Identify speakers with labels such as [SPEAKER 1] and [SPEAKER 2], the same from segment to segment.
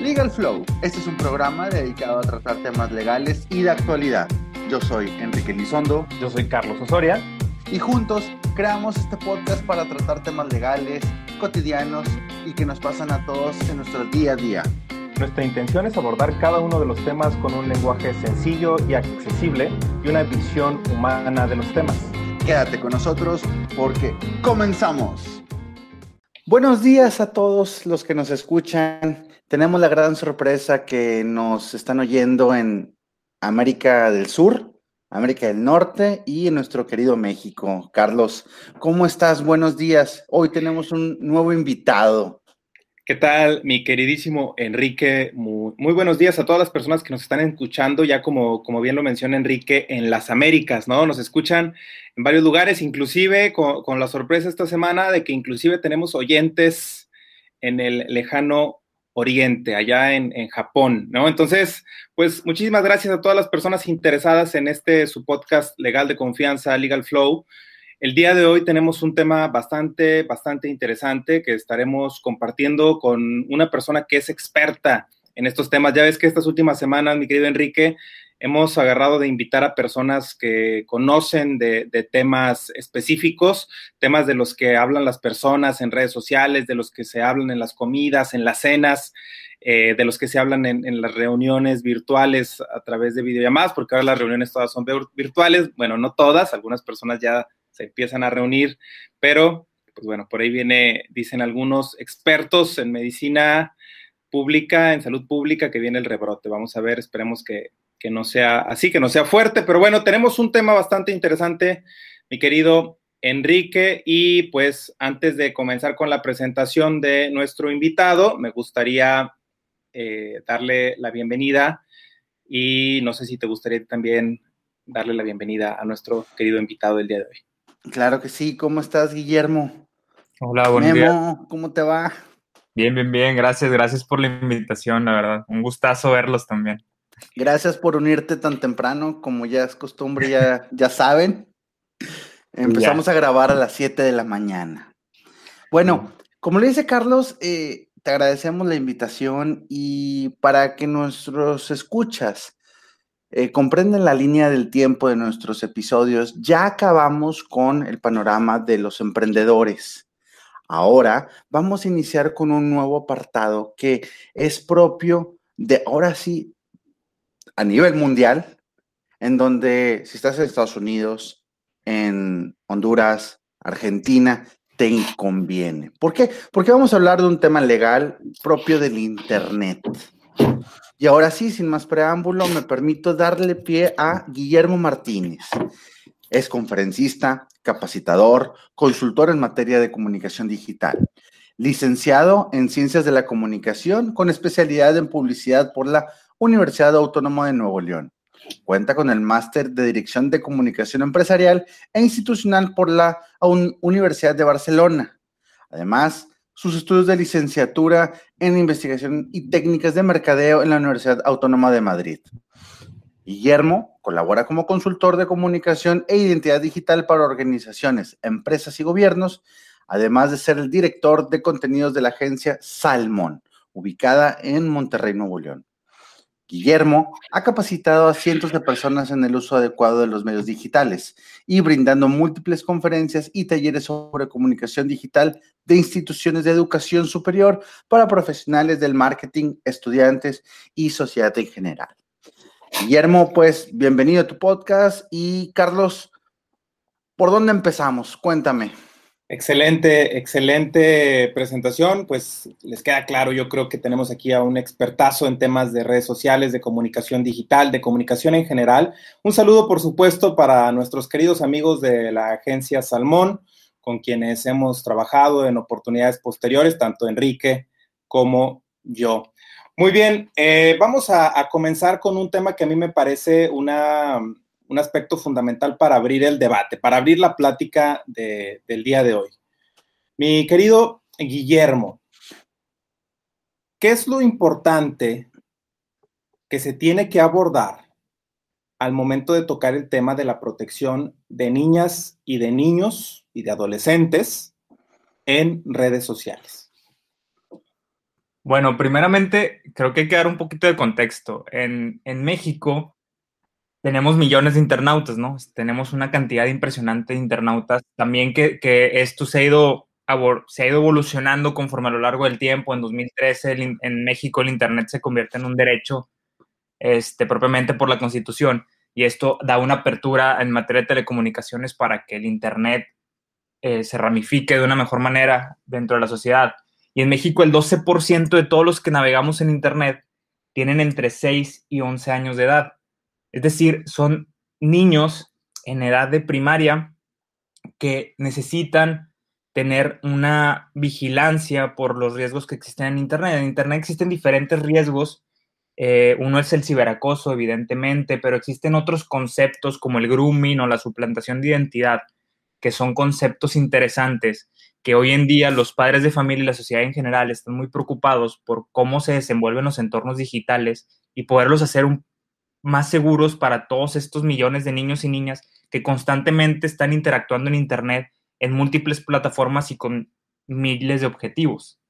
[SPEAKER 1] Legal Flow, este es un programa dedicado a tratar temas legales y de actualidad. Yo soy Enrique Lizondo.
[SPEAKER 2] Yo soy Carlos Osoria.
[SPEAKER 1] Y juntos creamos este podcast para tratar temas legales, cotidianos y que nos pasan a todos en nuestro día a día.
[SPEAKER 2] Nuestra intención es abordar cada uno de los temas con un lenguaje sencillo y accesible y una visión humana de los temas.
[SPEAKER 1] Quédate con nosotros porque comenzamos. Buenos días a todos los que nos escuchan. Tenemos la gran sorpresa que nos están oyendo en América del Sur, América del Norte y en nuestro querido México. Carlos, ¿cómo estás? Buenos días. Hoy tenemos un nuevo invitado.
[SPEAKER 3] ¿Qué tal, mi queridísimo Enrique? Muy, buenos días a todas las personas que nos están escuchando, ya como, como bien lo menciona Enrique, en las Américas, ¿no? Nos escuchan en varios lugares, inclusive con, la sorpresa esta semana de que inclusive tenemos oyentes en el lejano Oriente, allá en, Japón, ¿no? Entonces, pues muchísimas gracias a todas las personas interesadas en este, su podcast legal de confianza, Legal Flow. El día de hoy tenemos un tema bastante, bastante interesante que estaremos compartiendo con una persona que es experta en estos temas. Ya ves que estas últimas semanas, mi querido Enrique, hemos agarrado de invitar a personas que conocen de, temas específicos, temas de los que hablan las personas en redes sociales, de los que se hablan en las comidas, en las cenas, eh, de los que se hablan en, las reuniones virtuales a través de videollamadas, porque ahora las reuniones todas son virtuales, bueno, no todas, algunas personas ya se empiezan a reunir, pero pues bueno, por ahí viene, dicen algunos expertos en medicina pública, en salud pública, que viene el rebrote. Vamos a ver, esperemos que, que no sea así, que no sea fuerte, pero bueno, tenemos un tema bastante interesante, mi querido Enrique, y pues antes de comenzar con la presentación de nuestro invitado, me gustaría eh, darle la bienvenida y no sé si te gustaría también darle la bienvenida a nuestro querido invitado del día de hoy.
[SPEAKER 1] Claro que sí, ¿cómo estás, Guillermo?
[SPEAKER 4] Hola, buenos
[SPEAKER 1] Memo, ¿cómo te va?
[SPEAKER 4] Bien, bien, bien, gracias, gracias por la invitación, la verdad. Un gustazo verlos también.
[SPEAKER 1] Gracias por unirte tan temprano, como ya es costumbre, ya, ya saben. Empezamos a grabar a las 7 de la mañana. Bueno, como le dice Carlos, eh, te agradecemos la invitación y para que nuestros escuchas eh, comprenden la línea del tiempo de nuestros episodios, ya acabamos con el panorama de los emprendedores. Ahora vamos a iniciar con un nuevo apartado que es propio de, ahora sí, a nivel mundial, en donde si estás en Estados Unidos, en Honduras, Argentina, te conviene. ¿Por qué? Porque vamos a hablar de un tema legal propio del Internet. Y ahora sí, sin más preámbulo, me permito darle pie a Guillermo Martínez. Es conferencista, capacitador, consultor en materia de comunicación digital, licenciado en Ciencias de la Comunicación con especialidad en publicidad por la Universidad Autónoma de Nuevo León. Cuenta con el máster de Dirección de Comunicación Empresarial e Institucional por la Universidad de Barcelona. Además, sus estudios de licenciatura en Investigación y Técnicas de Mercadeo en la Universidad Autónoma de Madrid. Guillermo colabora como consultor de comunicación e identidad digital para organizaciones, empresas y gobiernos, además de ser el director de contenidos de la agencia Salmón, ubicada en Monterrey, Nuevo León. Guillermo ha capacitado a cientos de personas en el uso adecuado de los medios digitales y brindando múltiples conferencias y talleres sobre comunicación digital de instituciones de educación superior para profesionales del marketing, estudiantes y sociedad en general. Guillermo, pues bienvenido a tu podcast y Carlos, ¿por dónde empezamos? Cuéntame.
[SPEAKER 3] Excelente, excelente presentación. Pues les queda claro, yo creo que tenemos aquí a un expertazo en temas de redes sociales, de comunicación digital, de comunicación en general. Un saludo, por supuesto, para nuestros queridos amigos de la agencia Salmón, con quienes hemos trabajado en oportunidades posteriores, tanto Enrique como yo. Muy bien, eh, vamos a comenzar con un tema que a mí me parece una un aspecto fundamental para abrir el debate, para abrir la plática del día de hoy. Mi querido Guillermo, ¿qué es lo importante que se tiene que abordar al momento de tocar el tema de la protección de niñas y de niños y de adolescentes en redes sociales?
[SPEAKER 4] Bueno, primeramente, creo que hay que dar un poquito de contexto. En, en México tenemos millones de internautas, ¿no? Tenemos una cantidad impresionante de internautas. También que, que esto se ha ido se ha ido evolucionando conforme a lo largo del tiempo. En 2013 en México el Internet se convierte en un derecho este, propiamente por la Constitución y esto da una apertura en materia de telecomunicaciones para que el Internet eh, se ramifique de una mejor manera dentro de la sociedad. Y en México el 12% de todos los que navegamos en Internet tienen entre 6 y 11 años de edad. Es decir, son niños en edad de primaria que necesitan tener una vigilancia por los riesgos que existen en Internet. En Internet existen diferentes riesgos. Eh, uno es el ciberacoso, evidentemente, pero existen otros conceptos como el grooming o la suplantación de identidad, que son conceptos interesantes que hoy en día los padres de familia y la sociedad en general están muy preocupados por cómo se desenvuelven los entornos digitales y poderlos hacer más seguros para todos estos millones de niños y niñas que constantemente están interactuando en Internet en múltiples plataformas y con miles de objetivos.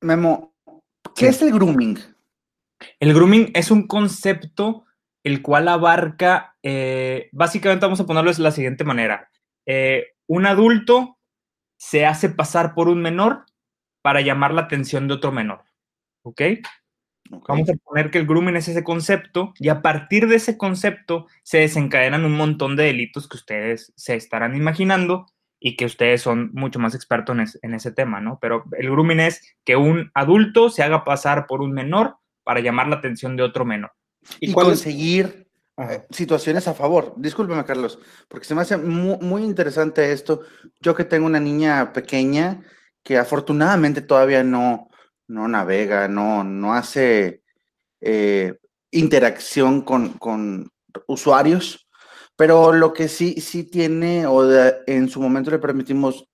[SPEAKER 1] Memo, ¿qué es el grooming?
[SPEAKER 4] El grooming es un concepto el cual abarca, eh, básicamente vamos a ponerlo de la siguiente manera. Eh, un adulto se hace pasar por un menor para llamar la atención de otro menor. ¿Ok? Vamos a poner que el grooming es ese concepto y a partir de ese concepto se desencadenan un montón de delitos que ustedes se estarán imaginando y que ustedes son mucho más expertos en, ese tema, ¿no? Pero el grooming es que un adulto se haga pasar por un menor para llamar la atención de otro menor.
[SPEAKER 1] Y, conseguir eh, situaciones a favor. Discúlpeme, Carlos, porque se me hace muy, muy interesante esto. Yo que tengo una niña pequeña que afortunadamente todavía no, no navega, no, no hace eh, interacción con, usuarios, pero lo que sí, sí tiene, o en su momento le permitimos,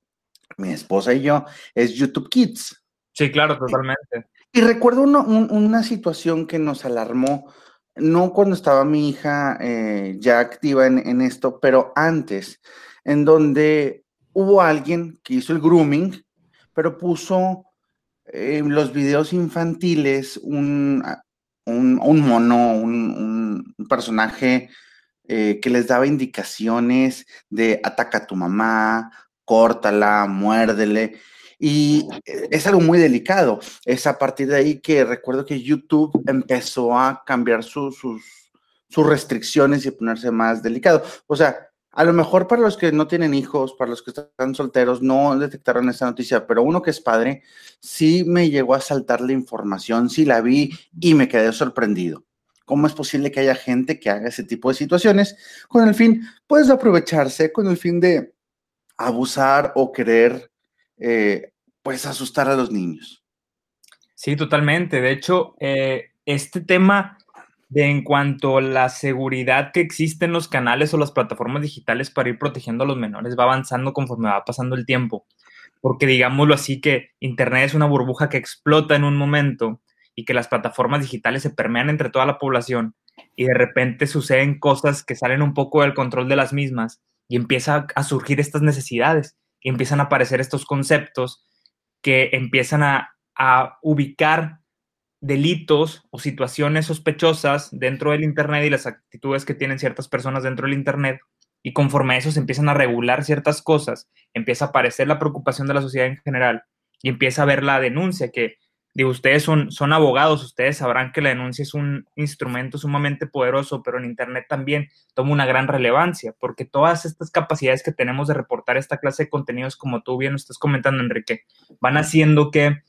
[SPEAKER 1] mi esposa y yo, es YouTube Kids.
[SPEAKER 4] Sí, claro, totalmente.
[SPEAKER 1] Y, recuerdo una situación que nos alarmó, no cuando estaba mi hija eh, ya activa en, en esto, pero antes, en donde hubo alguien que hizo el grooming, pero puso en los videos infantiles un, un, mono, un, personaje eh, que les daba indicaciones de ataca a tu mamá, córtala, muérdele. Y es algo muy delicado. Es a partir de ahí que recuerdo que YouTube empezó a cambiar sus, sus restricciones y ponerse más delicado. O sea, a lo mejor para los que no tienen hijos, para los que están solteros, no detectaron esta noticia, pero uno que es padre, sí me llegó a saltar la información, sí la vi y me quedé sorprendido. ¿Cómo es posible que haya gente que haga ese tipo de situaciones con el fin, pues, de aprovecharse, con el fin de abusar o querer, eh, pues, asustar a los niños?
[SPEAKER 4] Sí, totalmente. De hecho, eh, este tema de en cuanto a la seguridad que existe en los canales o las plataformas digitales para ir protegiendo a los menores va avanzando conforme va pasando el tiempo. Porque digámoslo así que Internet es una burbuja que explota en un momento y que las plataformas digitales se permean entre toda la población y de repente suceden cosas que salen un poco del control de las mismas y empieza a surgir estas necesidades y empiezan a aparecer estos conceptos que empiezan a, a ubicar delitos o situaciones sospechosas dentro del Internet y las actitudes que tienen ciertas personas dentro del Internet. Y conforme a eso se empiezan a regular ciertas cosas, empieza a aparecer la preocupación de la sociedad en general y empieza a ver la denuncia, que digo, ustedes son, son abogados, ustedes sabrán que la denuncia es un instrumento sumamente poderoso, pero en Internet también toma una gran relevancia, porque todas estas capacidades que tenemos de reportar esta clase de contenidos, como tú bien estás comentando, Enrique, van haciendo que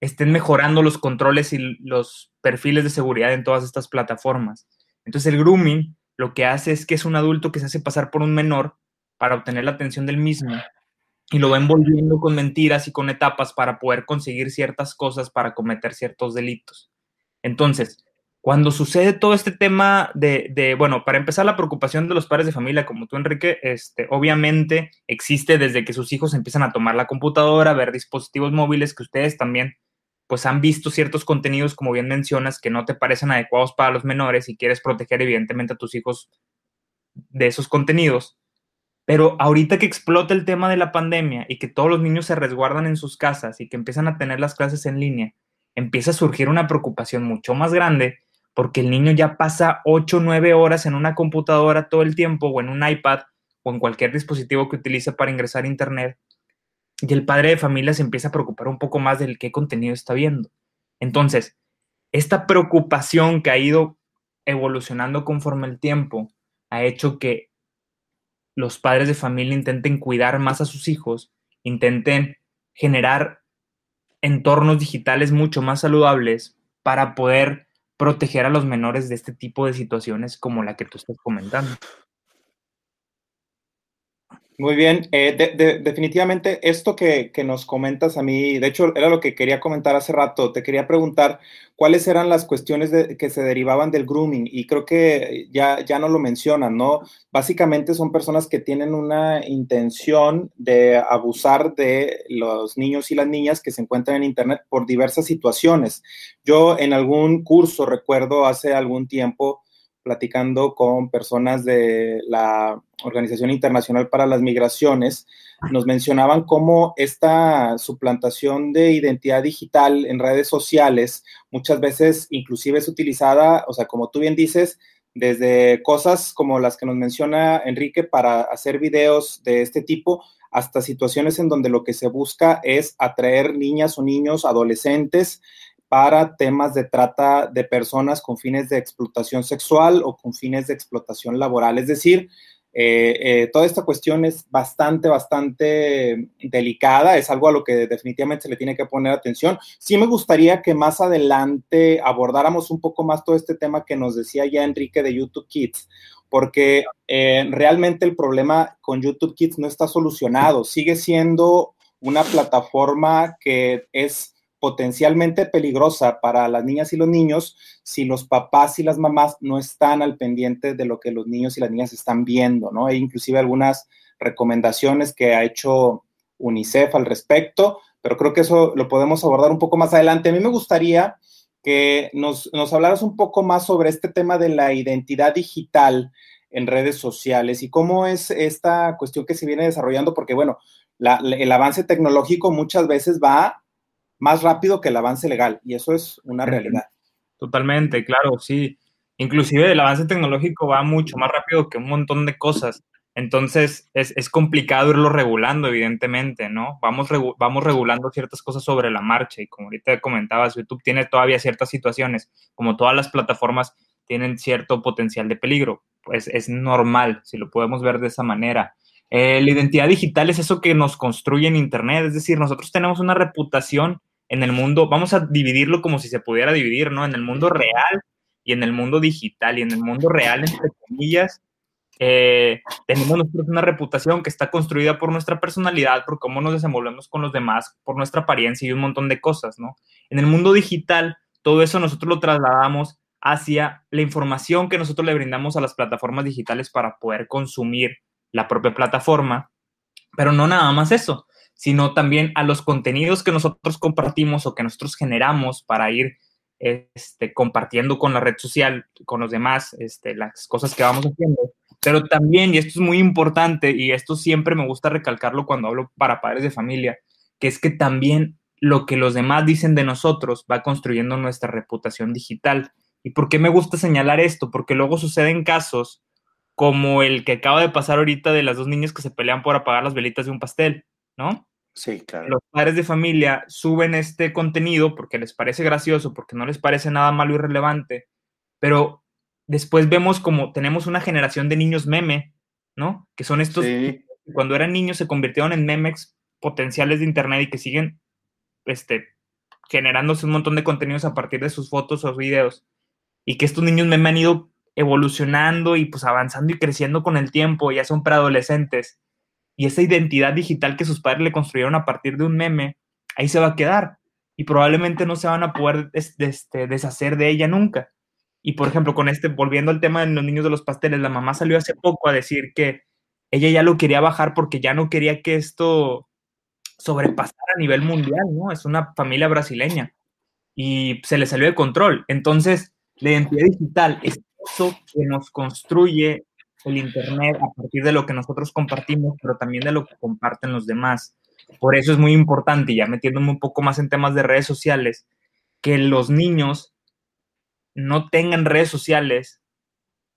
[SPEAKER 4] estén mejorando los controles y los perfiles de seguridad en todas estas plataformas. Entonces el grooming lo que hace es que es un adulto que se hace pasar por un menor para obtener la atención del mismo y lo va envolviendo con mentiras y con etapas para poder conseguir ciertas cosas para cometer ciertos delitos. Entonces, cuando sucede todo este tema de, bueno, para empezar, la preocupación de los padres de familia, como tú, Enrique, este, obviamente existe desde que sus hijos empiezan a tomar la computadora, ver dispositivos móviles que ustedes también pues han visto ciertos contenidos, como bien mencionas, que no te parecen adecuados para los menores y quieres proteger evidentemente a tus hijos de esos contenidos. Pero ahorita que explota el tema de la pandemia y que todos los niños se resguardan en sus casas y que empiezan a tener las clases en línea, empieza a surgir una preocupación mucho más grande porque el niño ya pasa 8 o 9 horas en una computadora todo el tiempo o en un iPad o en cualquier dispositivo que utilice para ingresar a Internet. Y el padre de familia se empieza a preocupar un poco más del qué contenido está viendo. Entonces, esta preocupación que ha ido evolucionando conforme el tiempo ha hecho que los padres de familia intenten cuidar más a sus hijos, intenten generar entornos digitales mucho más saludables para poder proteger a los menores de este tipo de situaciones como la que tú estás comentando.
[SPEAKER 3] Muy bien, eh, definitivamente esto que, nos comentas a mí, de hecho era lo que quería comentar hace rato, te quería preguntar cuáles eran las cuestiones que se derivaban del grooming y creo que ya, ya no lo mencionan, ¿no? Básicamente son personas que tienen una intención de abusar de los niños y las niñas que se encuentran en Internet por diversas situaciones. Yo en algún curso, recuerdo hace algún tiempo, platicando con personas de la Organización Internacional para las Migraciones, nos mencionaban cómo esta suplantación de identidad digital en redes sociales muchas veces inclusive es utilizada, o sea, como tú bien dices, desde cosas como las que nos menciona Enrique para hacer videos de este tipo, hasta situaciones en donde lo que se busca es atraer niñas o niños, adolescentes, para temas de trata de personas con fines de explotación sexual o con fines de explotación laboral. Es decir, eh, eh, toda esta cuestión es bastante, bastante delicada, es algo a lo que definitivamente se le tiene que poner atención. Sí me gustaría que más adelante abordáramos un poco más todo este tema que nos decía ya Enrique de YouTube Kids, porque eh, realmente el problema con YouTube Kids no está solucionado, sigue siendo una plataforma que es potencialmente peligrosa para las niñas y los niños si los papás y las mamás no están al pendiente de lo que los niños y las niñas están viendo, ¿no? Hay inclusive algunas recomendaciones que ha hecho UNICEF al respecto, pero creo que eso lo podemos abordar un poco más adelante. A mí me gustaría que nos, nos hablaras un poco más sobre este tema de la identidad digital en redes sociales y cómo es esta cuestión que se viene desarrollando, porque bueno, el avance tecnológico muchas veces va más rápido que el avance legal y eso es una realidad.
[SPEAKER 4] Totalmente, claro, sí. Inclusive el avance tecnológico va mucho más rápido que un montón de cosas. Entonces es, complicado irlo regulando, evidentemente, ¿no? Vamos, vamos regulando ciertas cosas sobre la marcha y como ahorita comentabas, YouTube tiene todavía ciertas situaciones, como todas las plataformas tienen cierto potencial de peligro. Pues es normal, si lo podemos ver de esa manera. Eh, la identidad digital es eso que nos construye en Internet, es decir, nosotros tenemos una reputación en el mundo, vamos a dividirlo como si se pudiera dividir, ¿no? En el mundo real y en el mundo digital. Y en el mundo real, entre comillas, eh, tenemos nosotros una reputación que está construida por nuestra personalidad, por cómo nos desenvolvemos con los demás, por nuestra apariencia y un montón de cosas, ¿no? En el mundo digital, todo eso nosotros lo trasladamos hacia la información que nosotros le brindamos a las plataformas digitales para poder consumir la propia plataforma. Pero no nada más eso, sino también a los contenidos que nosotros compartimos o que nosotros generamos para ir este, compartiendo con la red social, con los demás, este, las cosas que vamos haciendo. Pero también, y esto es muy importante, y esto siempre me gusta recalcarlo cuando hablo para padres de familia, que es que también lo que los demás dicen de nosotros va construyendo nuestra reputación digital. ¿Y por qué me gusta señalar esto? Porque luego suceden casos como el que acaba de pasar ahorita de las dos niñas que se pelean por apagar las velitas de un pastel. ¿No?
[SPEAKER 1] Sí, claro.
[SPEAKER 4] Los padres de familia suben este contenido porque les parece gracioso, porque no les parece nada malo y relevante, pero después vemos como tenemos una generación de niños meme, ¿no? Que son estos, que cuando eran niños se convirtieron en memes potenciales de Internet y que siguen este, generándose un montón de contenidos a partir de sus fotos o videos. Y que estos niños meme han ido evolucionando y pues avanzando y creciendo con el tiempo, ya son preadolescentes y esa identidad digital que sus padres le construyeron a partir de un meme, ahí se va a quedar y probablemente no se van a poder este, deshacer de ella nunca. Y por ejemplo, con este, volviendo al tema de los niños de los pasteles, la mamá salió hace poco a decir que ella ya lo quería bajar porque ya no quería que esto sobrepasara a nivel mundial, ¿no? Es una familia brasileña y se le salió de control. Entonces, la identidad digital es eso que nos construye el Internet a partir de lo que nosotros compartimos, pero también de lo que comparten los demás. Por eso es muy importante, ya metiéndome un poco más en temas de redes sociales, que los niños no tengan redes sociales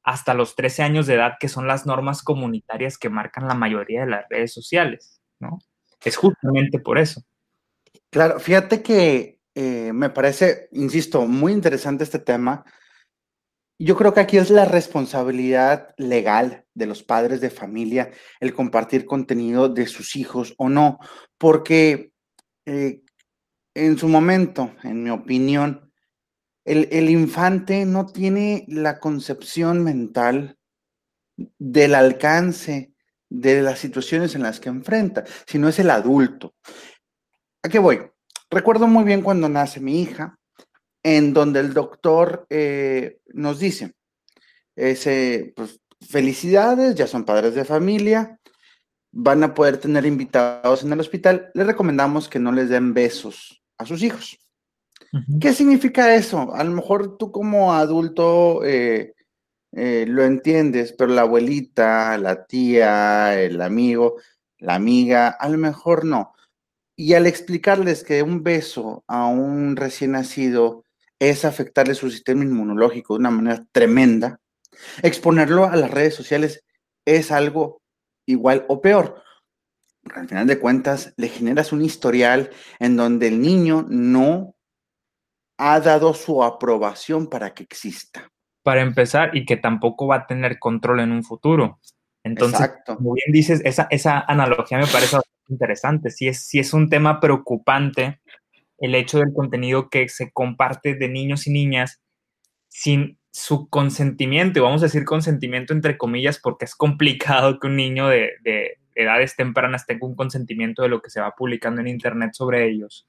[SPEAKER 4] hasta los 13 años de edad, que son las normas comunitarias que marcan la mayoría de las redes sociales, ¿no? Es justamente por eso.
[SPEAKER 1] Claro, fíjate que eh, me parece, insisto, muy interesante este tema. Yo creo que aquí es la responsabilidad legal de los padres de familia el compartir contenido de sus hijos o no, porque eh, en su momento, en mi opinión, el, infante no tiene la concepción mental del alcance de las situaciones en las que enfrenta, sino es el adulto. ¿A qué voy? Recuerdo muy bien cuando nace mi hija, en donde el doctor eh, nos dice, ese, pues, felicidades, ya son padres de familia, van a poder tener invitados en el hospital, les recomendamos que no les den besos a sus hijos. ¿Qué significa eso? A lo mejor tú como adulto eh, eh, lo entiendes, pero la abuelita, la tía, el amigo, la amiga, a lo mejor no. Y al explicarles que un beso a un recién nacido es afectarle su sistema inmunológico de una manera tremenda, exponerlo a las redes sociales es algo igual o peor. Al final de cuentas, le generas un historial en donde el niño no ha dado su aprobación para que exista.
[SPEAKER 4] Para empezar, y que tampoco va a tener control en un futuro. Entonces, como bien dices, esa, esa analogía me parece interesante. Si es, si es un tema preocupante el hecho del contenido que se comparte de niños y niñas sin su consentimiento, vamos a decir consentimiento entre comillas, porque es complicado que un niño de, de edades tempranas tenga un consentimiento de lo que se va publicando en Internet sobre ellos.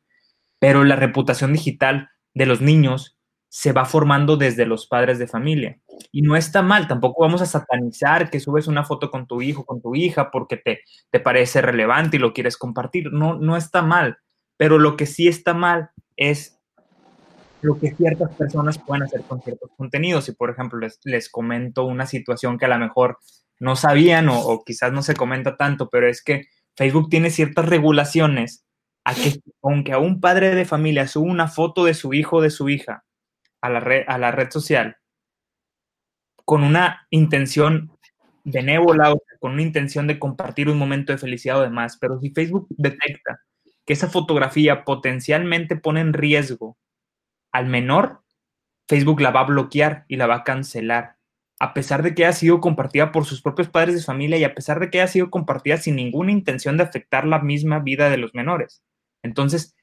[SPEAKER 4] Pero la reputación digital de los niños se va formando desde los padres de familia. Y no está mal, tampoco vamos a satanizar que subes una foto con tu hijo, con tu hija, porque te, te parece relevante y lo quieres compartir. No, no está mal, pero lo que sí está mal es lo que ciertas personas pueden hacer con ciertos contenidos. Y, por ejemplo, les, les comento una situación que a lo mejor no sabían o, o quizás no se comenta tanto, pero es que Facebook tiene ciertas regulaciones a que aunque a un padre de familia suba una foto de su hijo o de su hija a la red, a la red social con una intención benévola o con una intención de compartir un momento de felicidad o demás, pero si Facebook detecta que esa fotografía potencialmente pone en riesgo al menor, Facebook la va a bloquear y la va a cancelar, a pesar de que haya sido compartida por sus propios padres de familia y a pesar de que haya sido compartida sin ninguna intención de afectar la misma vida de los menores. Entonces,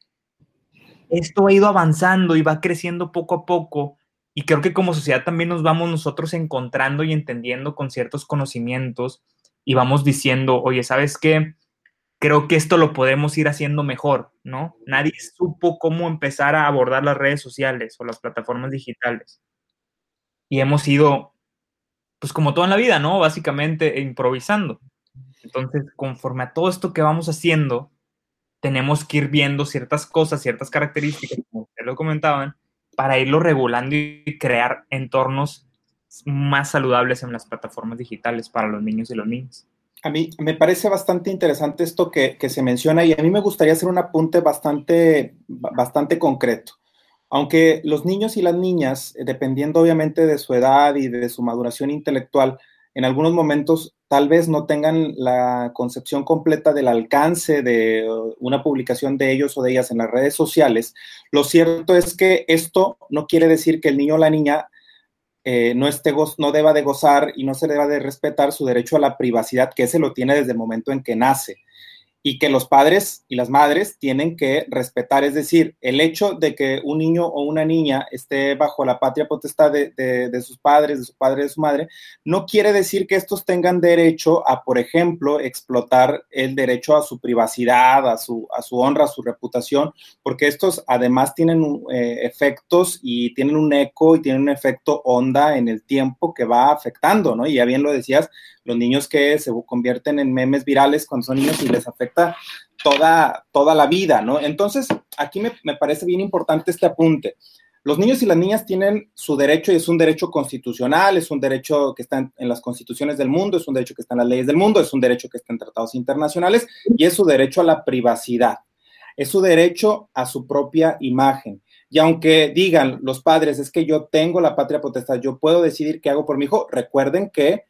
[SPEAKER 4] esto ha ido avanzando y va creciendo poco a poco y creo que como sociedad también nos vamos nosotros encontrando y entendiendo con ciertos conocimientos y vamos diciendo, oye, ¿sabes qué? Creo que esto lo podemos ir haciendo mejor, ¿no? Nadie supo cómo empezar a abordar las redes sociales o las plataformas digitales. Y hemos ido, pues como todo en la vida, ¿no? Básicamente improvisando. Entonces, conforme a todo esto que vamos haciendo, tenemos que ir viendo ciertas cosas, ciertas características, como ustedes lo comentaban, para irlo regulando y crear entornos más saludables en las plataformas digitales para los niños y los niños.
[SPEAKER 3] A mí me parece bastante interesante esto que, se menciona y a mí me gustaría hacer un apunte bastante, bastante concreto. Aunque los niños y las niñas, dependiendo obviamente de su edad y de su maduración intelectual, en algunos momentos tal vez no tengan la concepción completa del alcance de uh, una publicación de ellos o de ellas en las redes sociales, lo cierto es que esto no quiere decir que el niño o la niña eh, no, esté no deba de gozar y no se deba de respetar su derecho a la privacidad, que ese lo tiene desde el momento en que nace y que los padres y las madres tienen que respetar. Es decir, el hecho de que un niño o una niña esté bajo la patria potestad de, sus padres, de su padre, de su madre, no quiere decir que estos tengan derecho a, por ejemplo, explotar el derecho a su privacidad, a su, a su honra, a su reputación, porque estos además tienen eh, efectos y tienen un eco y tienen un efecto onda en el tiempo que va afectando, ¿no? Y ya bien lo decías, los niños que se convierten en memes virales cuando son niños y les afecta toda, toda la vida, ¿no? Entonces, aquí me, me parece bien importante este apunte. los niños y las niñas tienen su derecho y es un derecho constitucional, es un derecho que está en, las constituciones del mundo, es un derecho que está en las leyes del mundo, es un derecho que está en tratados internacionales y es su derecho a la privacidad, es su derecho a su propia imagen. Y aunque digan los padres, es que yo tengo la patria potestad, yo puedo decidir qué hago por mi hijo, recuerden que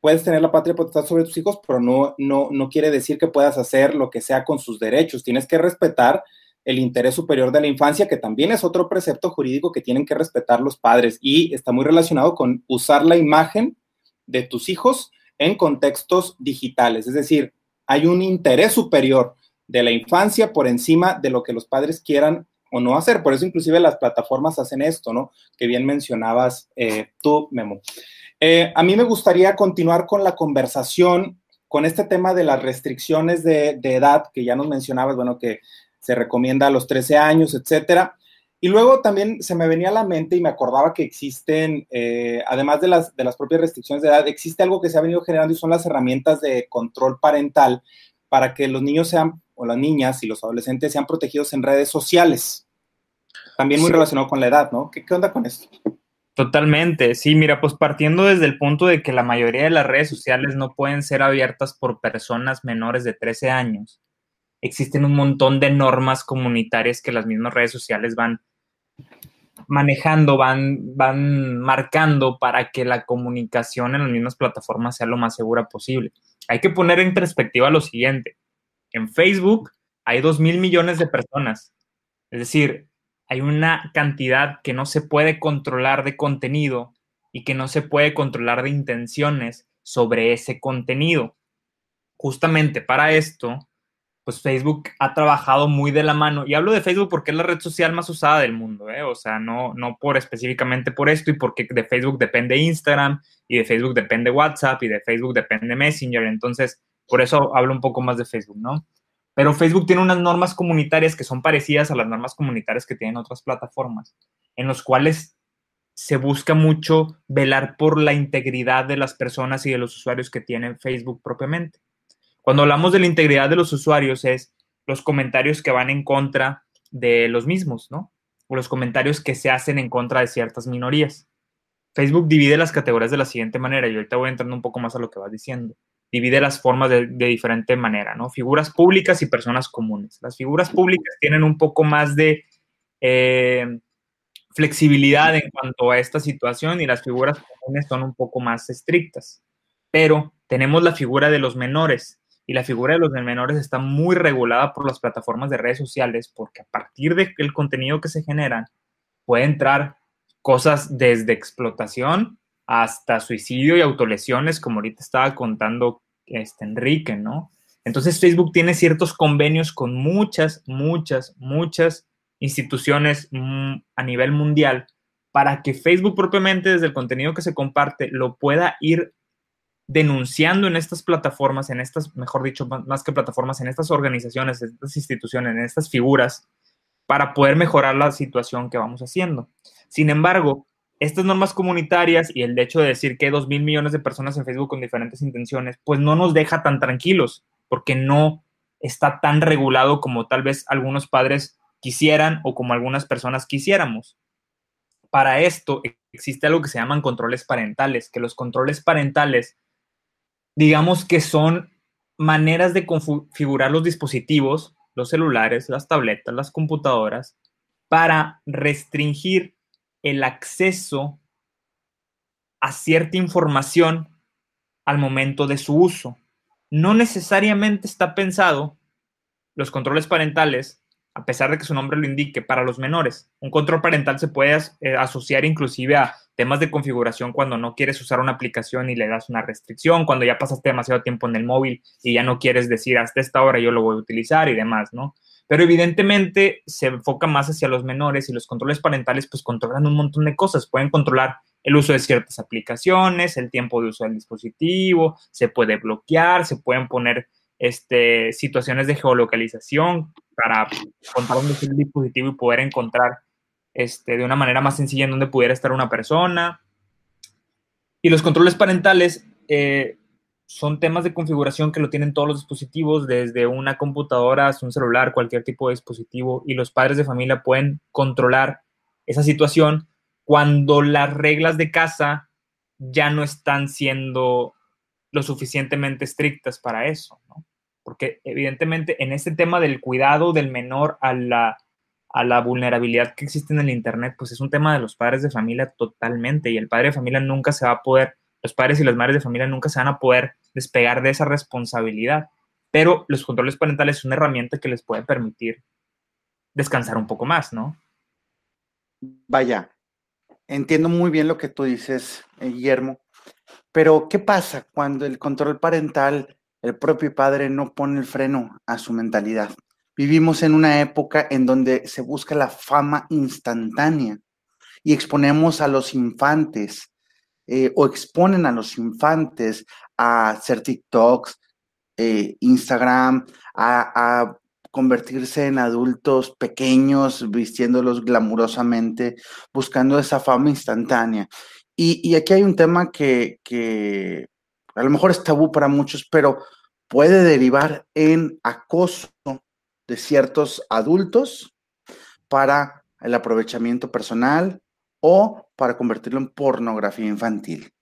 [SPEAKER 3] puedes tener la patria potestad sobre tus hijos, pero no, no, no quiere decir que puedas hacer lo que sea con sus derechos. Tienes que respetar el interés superior de la infancia, que también es otro precepto jurídico que tienen que respetar los padres y está muy relacionado con usar la imagen de tus hijos en contextos digitales. Es decir, hay un interés superior de la infancia por encima de lo que los padres quieran o no hacer. Por eso inclusive las plataformas hacen esto, ¿no? Que bien mencionabas eh, tú, Memo. Eh, a mí me gustaría continuar con la conversación con este tema de las restricciones de, de edad que ya nos mencionabas, bueno, que se recomienda a los 13 años, etcétera. Y luego también se me venía a la mente y me acordaba que existen, eh, además de las, de las propias restricciones de edad, existe algo que se ha venido generando y son las herramientas de control parental para que los niños sean, o las niñas y los adolescentes sean protegidos en redes sociales. También muy relacionado con la edad, ¿no? ¿Qué, ¿Qué onda con esto?
[SPEAKER 4] Totalmente, sí, mira, pues partiendo desde el punto de que la mayoría de las redes sociales no pueden ser abiertas por personas menores de 13 años existen un montón de normas comunitarias que las mismas redes sociales van manejando, van, van marcando para que la comunicación en las mismas plataformas sea lo más segura posible. Hay que poner en perspectiva lo siguiente. En Facebook hay dos mil millones de personas. Es decir, hay una cantidad que no se puede controlar de contenido y que no se puede controlar de intenciones sobre ese contenido. Justamente para esto, pues Facebook ha trabajado muy de la mano. Y hablo de Facebook porque es la red social más usada del mundo, ¿eh? O sea, no, no por específicamente por esto y porque de Facebook depende Instagram y de Facebook depende WhatsApp y de Facebook depende Messenger. Entonces, por eso hablo un poco más de Facebook, ¿no? Pero Facebook tiene unas normas comunitarias que son parecidas a las normas comunitarias que tienen otras plataformas, en los cuales se busca mucho velar por la integridad de las personas y de los usuarios que tienen Facebook propiamente. Cuando hablamos de la integridad de los usuarios es los comentarios que van en contra de los mismos, ¿no? O los comentarios que se hacen en contra de ciertas minorías. Facebook divide las categorías de la siguiente manera, y ahorita voy entrando un poco más a lo que vas diciendo. Divide las formas de, diferente manera, ¿no? Figuras públicas y personas comunes. Las figuras públicas tienen un poco más de eh, flexibilidad en cuanto a esta situación y las figuras comunes son un poco más estrictas. Pero tenemos la figura de los menores, y la figura de los menores está muy regulada por las plataformas de redes sociales porque a partir del contenido que se generan puede entrar cosas desde explotación hasta suicidio y autolesiones, como ahorita estaba contando este Enrique, ¿no? Entonces Facebook tiene ciertos convenios con muchas, muchas, muchas instituciones mm, a nivel mundial para que Facebook propiamente desde el contenido que se comparte lo pueda ir denunciando en estas plataformas, en estas, mejor dicho, más que plataformas, en estas organizaciones, en estas instituciones, en estas figuras, para poder mejorar la situación que vamos haciendo. Sin embargo, estas normas comunitarias y el hecho de decir que hay dos mil millones de personas en Facebook con diferentes intenciones, pues no nos deja tan tranquilos, porque no está tan regulado como tal vez algunos padres quisieran o como algunas personas quisiéramos. Para esto existe algo que se llaman controles parentales, que los controles parentales digamos que son maneras de configurar los dispositivos, los celulares, las tabletas, las computadoras, para restringir el acceso a cierta información al momento de su uso. No necesariamente está pensado los controles parentales a pesar de que su nombre lo indique, para los menores. Un control parental se puede eh, asociar inclusive a temas de configuración cuando no quieres usar una aplicación y le das una restricción, cuando ya pasaste demasiado tiempo en el móvil y ya no quieres decir hasta esta hora yo lo voy a utilizar y demás, ¿no? Pero evidentemente se enfoca más hacia los menores y los controles parentales pues controlan un montón de cosas. Pueden controlar el uso de ciertas aplicaciones, el tiempo de uso del dispositivo, se puede bloquear, se pueden poner este, situaciones de geolocalización para contar dónde el dispositivo y poder encontrar este, de una manera más sencilla en dónde pudiera estar una persona. Y los controles parentales eh, son temas de configuración que lo tienen todos los dispositivos, desde una computadora hasta un celular, cualquier tipo de dispositivo, y los padres de familia pueden controlar esa situación cuando las reglas de casa ya no están siendo lo suficientemente estrictas para eso, ¿no? Porque evidentemente en este tema del cuidado del menor a la, a la vulnerabilidad que existe en el Internet, pues es un tema de los padres de familia totalmente y el padre de familia nunca se va a poder, los padres y las madres de familia nunca se van a poder despegar de esa responsabilidad. Pero los controles parentales es una herramienta que les puede permitir descansar un poco más, ¿no?
[SPEAKER 1] Vaya, entiendo muy bien lo que tú dices, eh, Guillermo, pero ¿qué pasa cuando el control parental, el propio padre no pone el freno a su mentalidad? Vivimos en una época en donde se busca la fama instantánea y exponemos a los infantes eh, o exponen a los infantes a hacer TikToks, eh, Instagram, a, convertirse en adultos pequeños, vistiéndolos glamurosamente, buscando esa fama instantánea. Y, aquí hay un tema que, que, a lo mejor es tabú para muchos, pero puede derivar en acoso de ciertos adultos para el aprovechamiento personal o para convertirlo en pornografía infantil.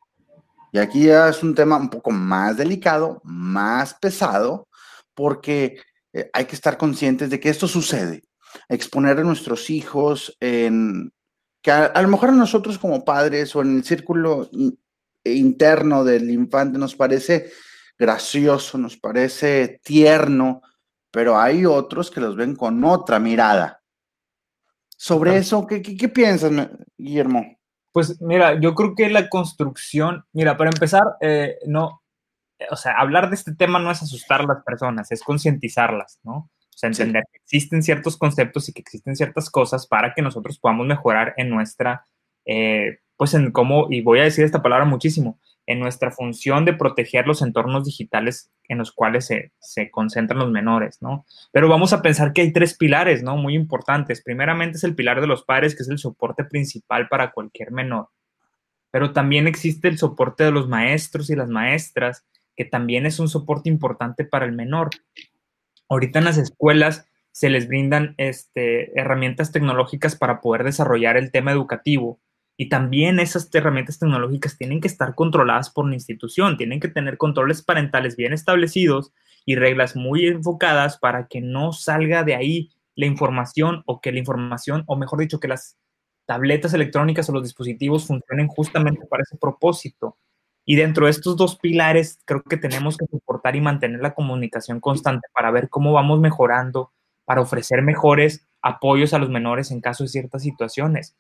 [SPEAKER 1] Y aquí ya es un tema un poco más delicado, más pesado, porque eh, hay que estar conscientes de que esto sucede. Exponer a nuestros hijos en que a, lo mejor a nosotros como padres o en el círculo interno del infante nos parece gracioso, nos parece tierno, pero hay otros que los ven con otra mirada. Sobre eso, ¿qué, qué, piensas, Guillermo?
[SPEAKER 4] Pues mira, yo creo que la construcción, mira, para empezar, eh, no, o sea, hablar de este tema no es asustar a las personas, es concientizarlas, ¿no? O sea, entender que existen ciertos conceptos y que existen ciertas cosas para que nosotros podamos mejorar en nuestra, eh, pues en cómo, y voy a decir esta palabra muchísimo, en nuestra función de proteger los entornos digitales en los cuales se, se, concentran los menores, ¿no? Pero vamos a pensar que hay tres pilares, ¿no? Muy importantes. Primeramente es el pilar de los padres, que es el soporte principal para cualquier menor. Pero también existe el soporte de los maestros y las maestras, que también es un soporte importante para el menor. Ahorita en las escuelas se les brindan este, herramientas tecnológicas para poder desarrollar el tema educativo. Y también esas herramientas tecnológicas tienen que estar controladas por la institución, tienen que tener controles parentales bien establecidos y reglas muy enfocadas para que no salga de ahí la información o que la información, o mejor dicho, que las tabletas electrónicas o los dispositivos funcionen justamente para ese propósito. Y dentro de estos dos pilares, creo que tenemos que soportar y mantener la comunicación constante para ver cómo vamos mejorando, para ofrecer mejores apoyos a los menores en caso de ciertas situaciones.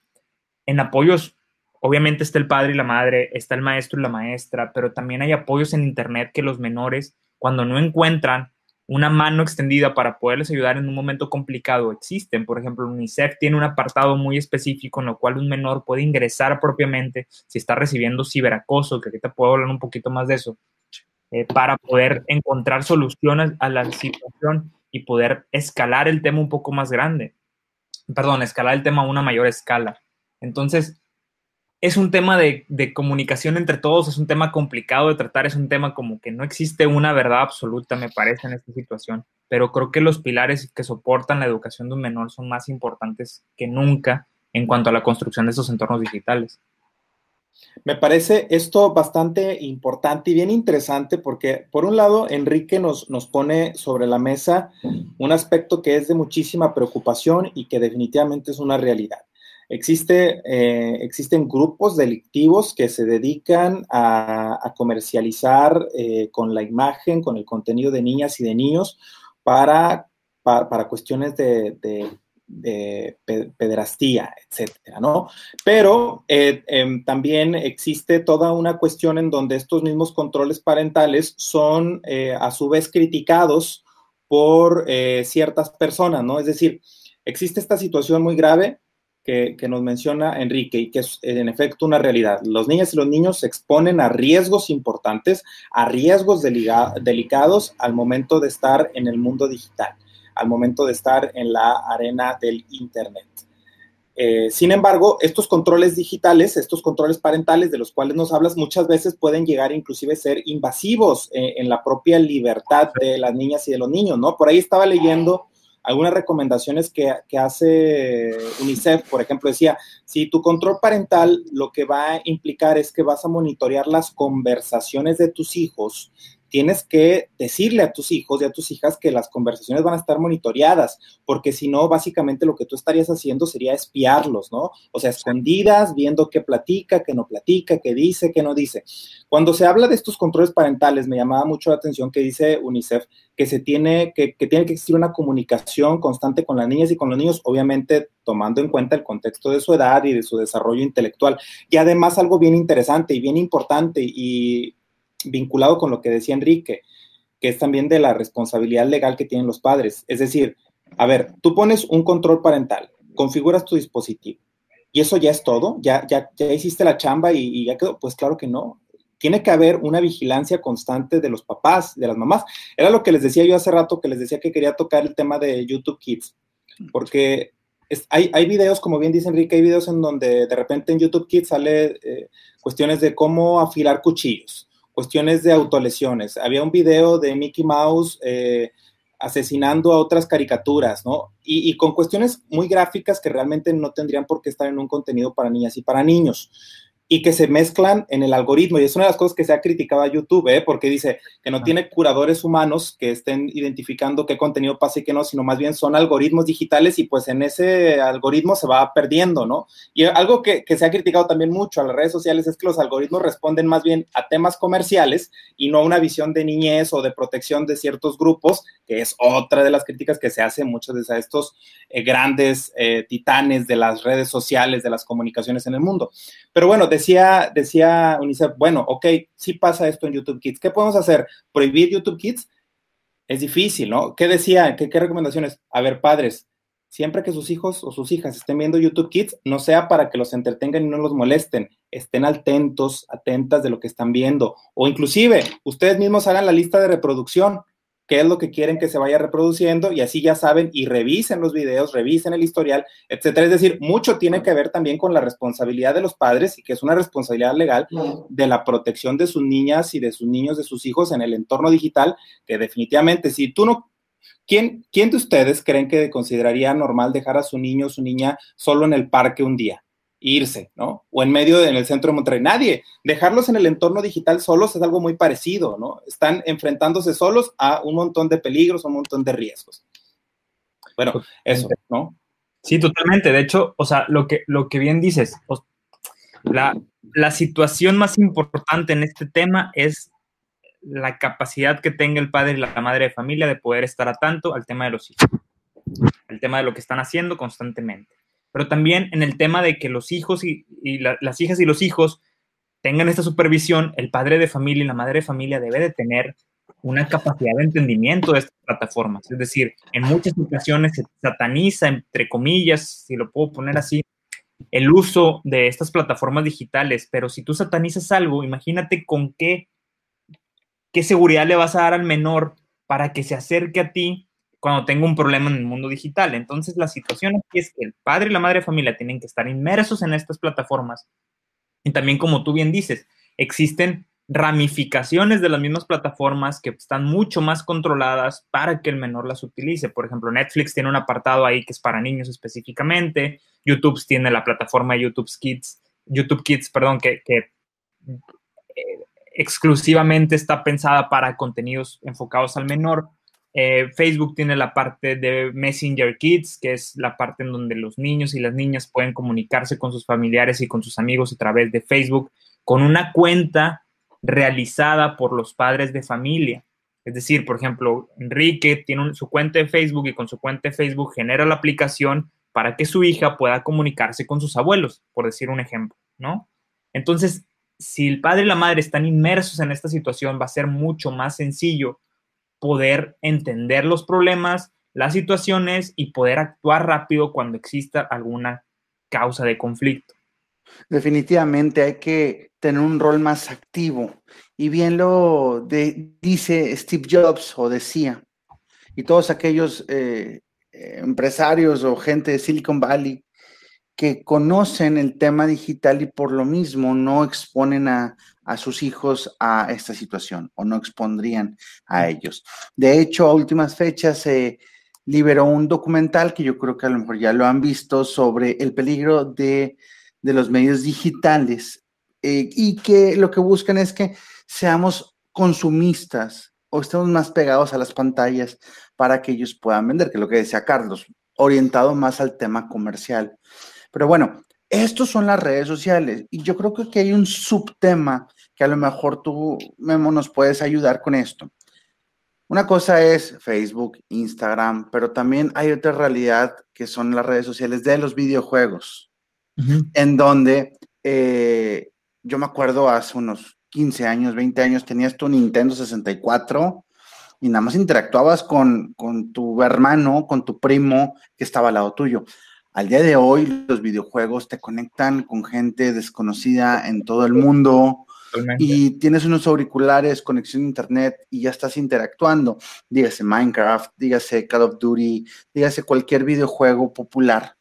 [SPEAKER 4] En apoyos, obviamente está el padre y la madre, está el maestro y la maestra, pero también hay apoyos en Internet que los menores, cuando no encuentran una mano extendida para poderles ayudar en un momento complicado existen. Por ejemplo, UNICEF tiene un apartado muy específico en lo cual un menor puede ingresar propiamente si está recibiendo ciberacoso, que ahorita puedo hablar un poquito más de eso, eh, para poder encontrar soluciones a la situación y poder escalar el tema un poco más grande. Perdón, escalar el tema a una mayor escala. Entonces, es un tema de, comunicación entre todos, es un tema complicado de tratar, es un tema como que no existe una verdad absoluta, me parece, en esta situación, pero creo que los pilares que soportan la educación de un menor son más importantes que nunca en cuanto a la construcción de esos entornos digitales.
[SPEAKER 3] Me parece esto bastante importante y bien interesante porque, por un lado, Enrique nos, nos pone sobre la mesa un aspecto que es de muchísima preocupación y que definitivamente es una realidad. Existe, eh, existen grupos delictivos que se dedican a, comercializar eh, con la imagen, con el contenido de niñas y de niños para, para, cuestiones de, de, pederastía, etcétera, ¿no? Pero eh, em, también existe toda una cuestión en donde estos mismos controles parentales son a su vez criticados por ciertas personas, ¿no? Es decir, existe esta situación muy grave que, nos menciona Enrique y que es en efecto una realidad. Los niños y los niños se exponen a riesgos importantes, a riesgos delicados al momento de estar en el mundo digital, al momento de estar en la arena del Internet. Eh, sin embargo, estos controles digitales, estos controles parentales de los cuales nos hablas, muchas veces pueden llegar inclusive a ser invasivos eh, en la propia libertad de las niñas y de los niños, ¿no? Por ahí estaba leyendo algunas recomendaciones que, que, hace UNICEF, por ejemplo, decía, si tu control parental lo que va a implicar es que vas a monitorear las conversaciones de tus hijos, tienes que decirle a tus hijos y a tus hijas que las conversaciones van a estar monitoreadas, porque si no, básicamente lo que tú estarías haciendo sería espiarlos, ¿no? O sea, escondidas, viendo qué platica, qué no platica, qué dice, qué no dice. Cuando se habla de estos controles parentales, me llamaba mucho la atención que dice UNICEF que se tiene que, que tiene que existir una comunicación constante con las niñas y con los niños, obviamente tomando en cuenta el contexto de su edad y de su desarrollo intelectual. Y además algo bien interesante y bien importante y vinculado con lo que decía Enrique, que es también de la responsabilidad legal que tienen los padres. Es decir, a ver, tú pones un control parental, configuras tu dispositivo y eso ya es todo, ya, ya, ya hiciste la chamba y, ya quedó. Pues claro que no. Tiene que haber una vigilancia constante de los papás, de las mamás. Era lo que les decía yo hace rato, que les decía que quería tocar el tema de YouTube Kids, porque hay, hay, videos, como bien dice Enrique, hay videos en donde de repente en YouTube Kids sale eh, cuestiones de cómo afilar cuchillos cuestiones de autolesiones. Había un video de Mickey Mouse eh, asesinando a otras caricaturas, ¿no? Y, y, con cuestiones muy gráficas que realmente no tendrían por qué estar en un contenido para niñas y para niños y que se mezclan en el algoritmo. Y es una de las cosas que se ha criticado a YouTube, ¿eh? porque dice que no tiene curadores humanos que estén identificando qué contenido pasa y qué no, sino más bien son algoritmos digitales y pues en ese algoritmo se va perdiendo, ¿no? Y algo que, que se ha criticado también mucho a las redes sociales es que los algoritmos responden más bien a temas comerciales y no a una visión de niñez o de protección de ciertos grupos, que es otra de las críticas que se hace muchas veces a estos eh, grandes eh, titanes de las redes sociales, de las comunicaciones en el mundo. Pero bueno, decía, decía UNICEF, bueno, ok, sí pasa esto en YouTube Kids. ¿Qué podemos hacer? ¿Prohibir YouTube Kids? Es difícil, ¿no? ¿Qué decía? ¿Qué, qué recomendaciones? A ver, padres, siempre que sus hijos o sus hijas estén viendo YouTube Kids, no sea para que los entretengan y no los molesten, estén atentos, atentas de lo que están viendo, o inclusive ustedes mismos hagan la lista de reproducción qué es lo que quieren que se vaya reproduciendo y así ya saben y revisen los videos, revisen el historial, etcétera. Es decir, mucho tiene que ver también con la responsabilidad de los padres y que es una responsabilidad legal de la protección de sus niñas y de sus niños, de sus hijos en el entorno digital, que definitivamente si tú no ¿Quién, ¿Quién, de ustedes creen que consideraría normal dejar a su niño o su niña solo en el parque un día? Irse, ¿no? O en medio de, en el centro de Monterrey. Nadie. Dejarlos en el entorno digital solos es algo muy parecido, ¿no? Están enfrentándose solos a un montón de peligros, a un montón de riesgos. Bueno, eso, ¿no?
[SPEAKER 4] Sí, totalmente. De hecho, o sea, lo que, lo que bien dices, la, la situación más importante en este tema es la capacidad que tenga el padre y la madre de familia de poder estar a tanto al tema de los hijos, el tema de lo que están haciendo constantemente pero también en el tema de que los hijos y, las hijas y los hijos tengan esta supervisión, el padre de familia y la madre de familia debe de tener una capacidad de entendimiento de estas plataformas. Es decir, en muchas ocasiones se sataniza, entre comillas, si lo puedo poner así, el uso de estas plataformas digitales, pero si tú satanizas algo, imagínate con qué, qué seguridad le vas a dar al menor para que se acerque a ti cuando tengo un problema en el mundo digital. Entonces, la situación es que el padre y la madre de familia tienen que estar inmersos en estas plataformas. Y también, como tú bien dices, existen ramificaciones de las mismas plataformas que están mucho más controladas para que el menor las utilice. Por ejemplo, Netflix tiene un apartado ahí que es para niños específicamente, YouTube tiene la plataforma YouTube Kids, YouTube Kids, perdón, que, que eh, exclusivamente está pensada para contenidos enfocados al menor. Eh, Facebook tiene la parte de Messenger Kids, que es la parte en donde los niños y las niñas pueden comunicarse con sus familiares y con sus amigos a través de Facebook con una cuenta realizada por los padres de familia. Es decir, por ejemplo, Enrique tiene su cuenta de Facebook y con su cuenta de Facebook genera la aplicación para que su hija pueda comunicarse con sus abuelos, por decir un ejemplo, ¿no? Entonces, si el padre y la madre están inmersos en esta situación, va a ser mucho más sencillo poder entender los problemas, las situaciones y poder actuar rápido cuando exista alguna causa de conflicto.
[SPEAKER 1] Definitivamente hay que tener un rol más activo. Y bien lo dice Steve Jobs o decía, y todos aquellos eh, empresarios o gente de Silicon Valley que conocen el tema digital y por lo mismo no exponen a, a sus hijos a esta situación o no expondrían a ellos. De hecho, a últimas fechas se liberó un documental que yo creo que a lo mejor ya lo han visto sobre el peligro de, los medios digitales eh, y que lo que buscan es que seamos consumistas o estemos más pegados a las pantallas para que ellos puedan vender, que es lo que decía Carlos, orientado más al tema comercial. Pero bueno, estos son las redes sociales y yo creo que aquí hay un subtema que a lo mejor tú, Memo, nos puedes ayudar con esto. Una cosa es Facebook, Instagram, pero también hay otra realidad que son las redes sociales de los videojuegos, en donde eh, yo me acuerdo hace unos 15 años, 20 años, tenías tu Nintendo 64 y nada más interactuabas con, con tu hermano, con tu primo que estaba al lado tuyo. Al día de hoy, los videojuegos te conectan con gente desconocida en todo el mundo y tienes unos auriculares, conexión a internet y ya estás interactuando. Dígase Minecraft, dígase Call of Duty, dígase cualquier videojuego popular.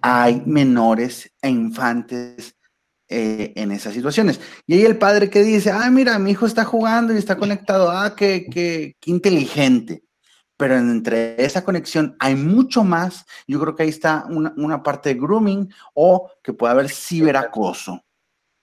[SPEAKER 1] Hay menores e infantes eh, en esas situaciones. Y hay el padre que dice, ah, mira, mi hijo está jugando y está conectado, ah, qué, qué, qué inteligente. Pero entre esa conexión hay mucho más. Yo creo que ahí está una, una parte de grooming o que puede haber ciberacoso.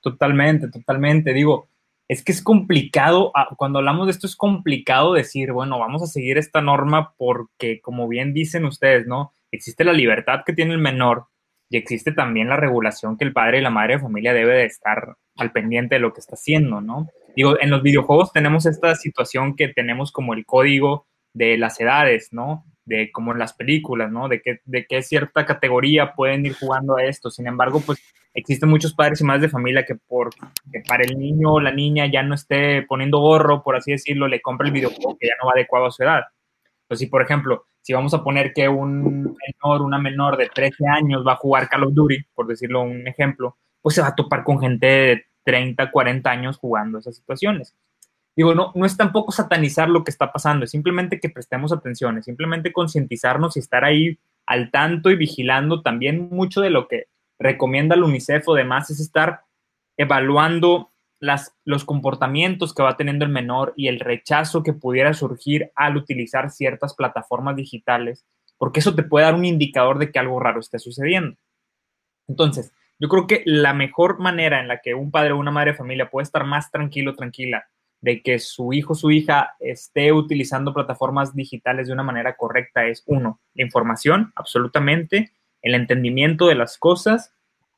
[SPEAKER 4] Totalmente, totalmente. Digo, es que es complicado, ah, cuando hablamos de esto es complicado decir, bueno, vamos a seguir esta norma porque, como bien dicen ustedes, ¿no? Existe la libertad que tiene el menor y existe también la regulación que el padre y la madre de familia debe de estar al pendiente de lo que está haciendo, ¿no? Digo, en los videojuegos tenemos esta situación que tenemos como el código de las edades, ¿no? De como en las películas, ¿no? De que, de qué cierta categoría pueden ir jugando a esto. Sin embargo, pues existen muchos padres y madres de familia que por que para el niño o la niña ya no esté poniendo gorro, por así decirlo, le compra el videojuego que ya no va adecuado a su edad. Entonces, si por ejemplo, si vamos a poner que un menor, una menor de 13 años va a jugar Call of Duty, por decirlo un ejemplo, pues se va a topar con gente de 30, 40 años jugando esas situaciones. Digo, no, no es tampoco satanizar lo que está pasando, es simplemente que prestemos atención, es simplemente concientizarnos y estar ahí al tanto y vigilando también mucho de lo que recomienda el UNICEF o demás es estar evaluando las, los comportamientos que va teniendo el menor y el rechazo que pudiera surgir al utilizar ciertas plataformas digitales, porque eso te puede dar un indicador de que algo raro esté sucediendo. Entonces, yo creo que la mejor manera en la que un padre o una madre de familia puede estar más tranquilo, tranquila, de que su hijo su hija esté utilizando plataformas digitales de una manera correcta es, uno, la información, absolutamente, el entendimiento de las cosas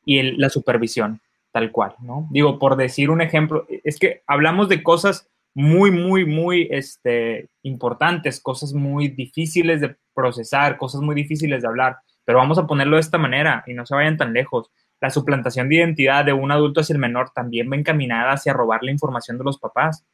[SPEAKER 4] y la supervisión, tal cual, ¿no? Digo, por decir un ejemplo, es que hablamos de cosas muy, muy, muy este, importantes, cosas muy difíciles de procesar, cosas muy difíciles de hablar, pero vamos a ponerlo de esta manera y no se vayan tan lejos. La suplantación de identidad de un adulto hacia el menor también va encaminada hacia robar la información de los papás,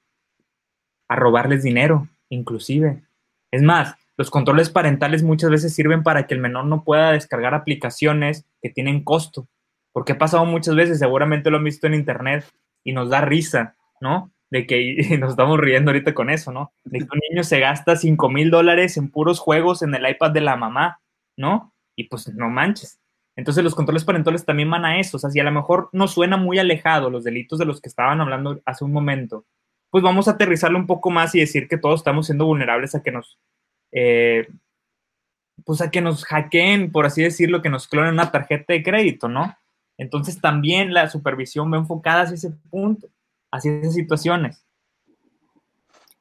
[SPEAKER 4] a robarles dinero, inclusive. Es más, los controles parentales muchas veces sirven para que el menor no pueda descargar aplicaciones que tienen costo. Porque ha pasado muchas veces, seguramente lo han visto en internet y nos da risa, ¿no? De que nos estamos riendo ahorita con eso, ¿no? De que un niño se gasta 5 mil dólares en puros juegos en el iPad de la mamá, ¿no? Y pues no manches. Entonces los controles parentales también van a eso. O sea, si a lo mejor nos suena muy alejado los delitos de los que estaban hablando hace un momento, pues vamos a aterrizarlo un poco más y decir que todos estamos siendo vulnerables a que nos eh, pues a que nos hackeen, por así decirlo, que nos clonen una tarjeta de crédito, ¿no? Entonces también la supervisión va enfocada hacia ese punto, hacia esas situaciones.